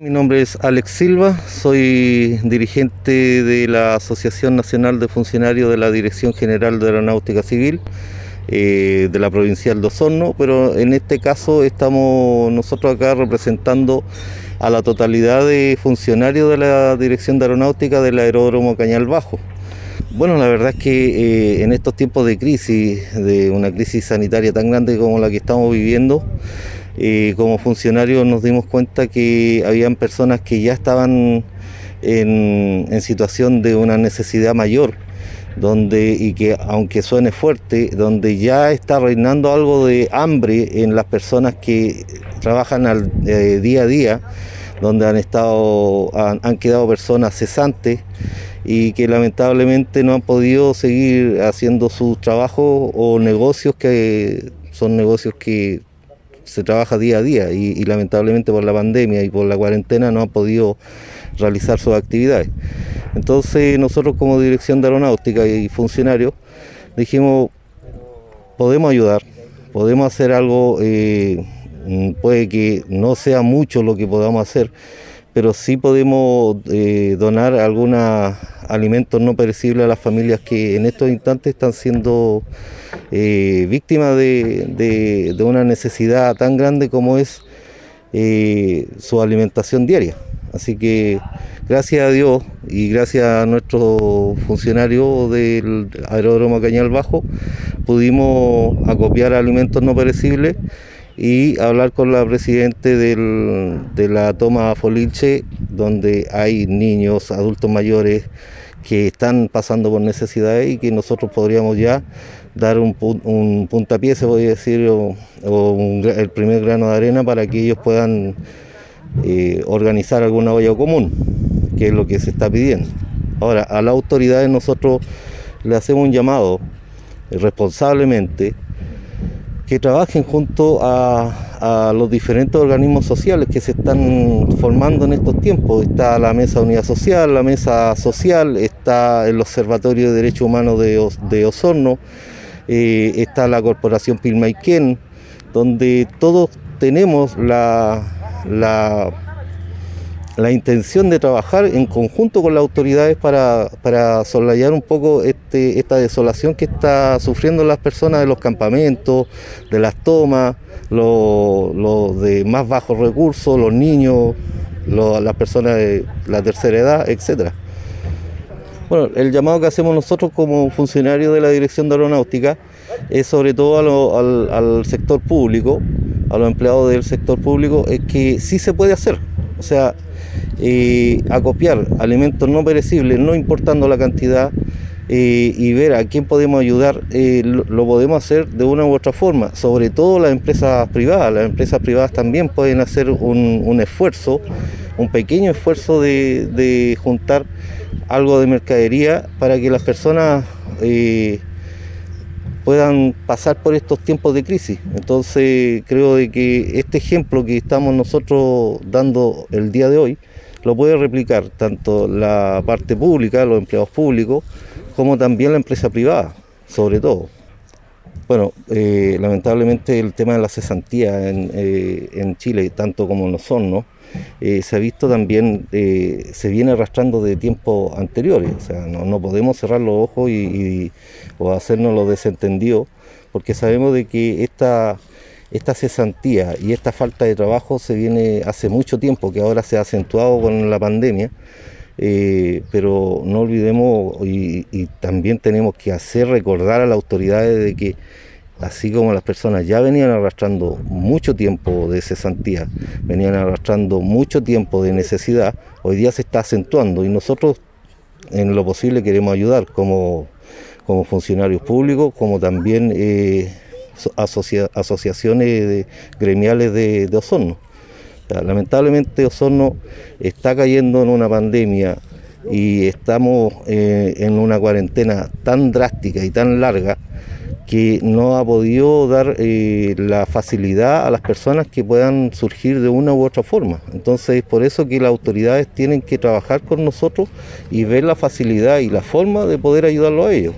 Mi nombre es Alex Silva, soy dirigente de la Asociación Nacional de Funcionarios de la Dirección General de Aeronáutica Civil eh, de la Provincial de Osorno, pero en este caso estamos nosotros acá representando a la totalidad de funcionarios de la Dirección de Aeronáutica del Aeródromo Cañal Bajo. Bueno, la verdad es que eh, en estos tiempos de crisis, de una crisis sanitaria tan grande como la que estamos viviendo, eh, como funcionarios nos dimos cuenta que habían personas que ya estaban en, situación de una necesidad mayor, donde, y que aunque suene fuerte, donde ya está reinando algo de hambre en las personas que trabajan al, eh, día a día, donde han estado, han, quedado personas cesantes y que lamentablemente no han podido seguir haciendo sus trabajos o negocios que son negocios que se trabaja día a día y, lamentablemente por la pandemia y por la cuarentena no ha podido realizar sus actividades. Entonces nosotros como dirección de aeronáutica y funcionarios dijimos, podemos ayudar, podemos hacer algo, eh, puede que no sea mucho lo que podamos hacer, pero sí podemos eh, donar algunos alimentos no perecibles a las familias que en estos instantes están siendo eh, víctimas de, una necesidad tan grande como es eh, su alimentación diaria. Así que gracias a Dios y gracias a nuestros funcionarios del aeródromo Cañal Bajo pudimos acopiar alimentos no perecibles y hablar con la presidente de la toma Foliche, donde hay niños, adultos mayores que están pasando por necesidades y que nosotros podríamos ya dar un, un puntapié, se podría decir, o, el primer grano de arena para que ellos puedan eh, organizar alguna olla común, que es lo que se está pidiendo. Ahora, a las autoridades nosotros le hacemos un llamado responsablemente que trabajen junto a, los diferentes organismos sociales que se están formando en estos tiempos. Está la Mesa Unidad Social, la Mesa Social, está el Observatorio de Derechos Humanos de, Osorno, eh, está la Corporación Pilmaiquén, donde todos tenemos la la intención de trabajar en conjunto con las autoridades para, para soslayar un poco este, esta desolación que está sufriendo las personas de los campamentos, de las tomas, los, de más bajos recursos, los niños, las personas de la tercera edad, etcétera. Bueno, el llamado que hacemos nosotros como funcionarios de la Dirección de Aeronáutica es sobre todo al, sector público, a los empleados del sector público, es que sí se puede hacer. O sea, eh, acopiar alimentos no perecibles, no importando la cantidad, eh, y ver a quién podemos ayudar, eh, lo, podemos hacer de una u otra forma, sobre todo las empresas privadas. Las empresas privadas también pueden hacer un, esfuerzo, un pequeño esfuerzo de, juntar algo de mercadería para que las personas puedan pasar por estos tiempos de crisis. Entonces creo de que este ejemplo que estamos nosotros dando el día de hoy lo puede replicar tanto la parte pública, los empleados públicos, como también la empresa privada, sobre todo. Bueno, eh, lamentablemente el tema de la cesantía en, eh, en Chile, tanto como no son, ¿no? Eh, se ha visto también, eh, se viene arrastrando de tiempos anteriores, o sea, no, podemos cerrar los ojos y, o hacernos los desentendidos, porque sabemos de que esta, esta cesantía y esta falta de trabajo se viene hace mucho tiempo, que ahora se ha acentuado con la pandemia, eh, pero no olvidemos y, también tenemos que hacer recordar a las autoridades de que así como las personas ya venían arrastrando mucho tiempo de cesantía, venían arrastrando mucho tiempo de necesidad, hoy día se está acentuando y nosotros en lo posible queremos ayudar como, como funcionarios públicos, como también eh, asociaciones gremiales de, Osorno. Lamentablemente Osorno está cayendo en una pandemia y estamos eh, en una cuarentena tan drástica y tan larga que no ha podido dar eh, la facilidad a las personas que puedan surgir de una u otra forma. Entonces, es por eso que las autoridades tienen que trabajar con nosotros y ver la facilidad y la forma de poder ayudarlo a ellos.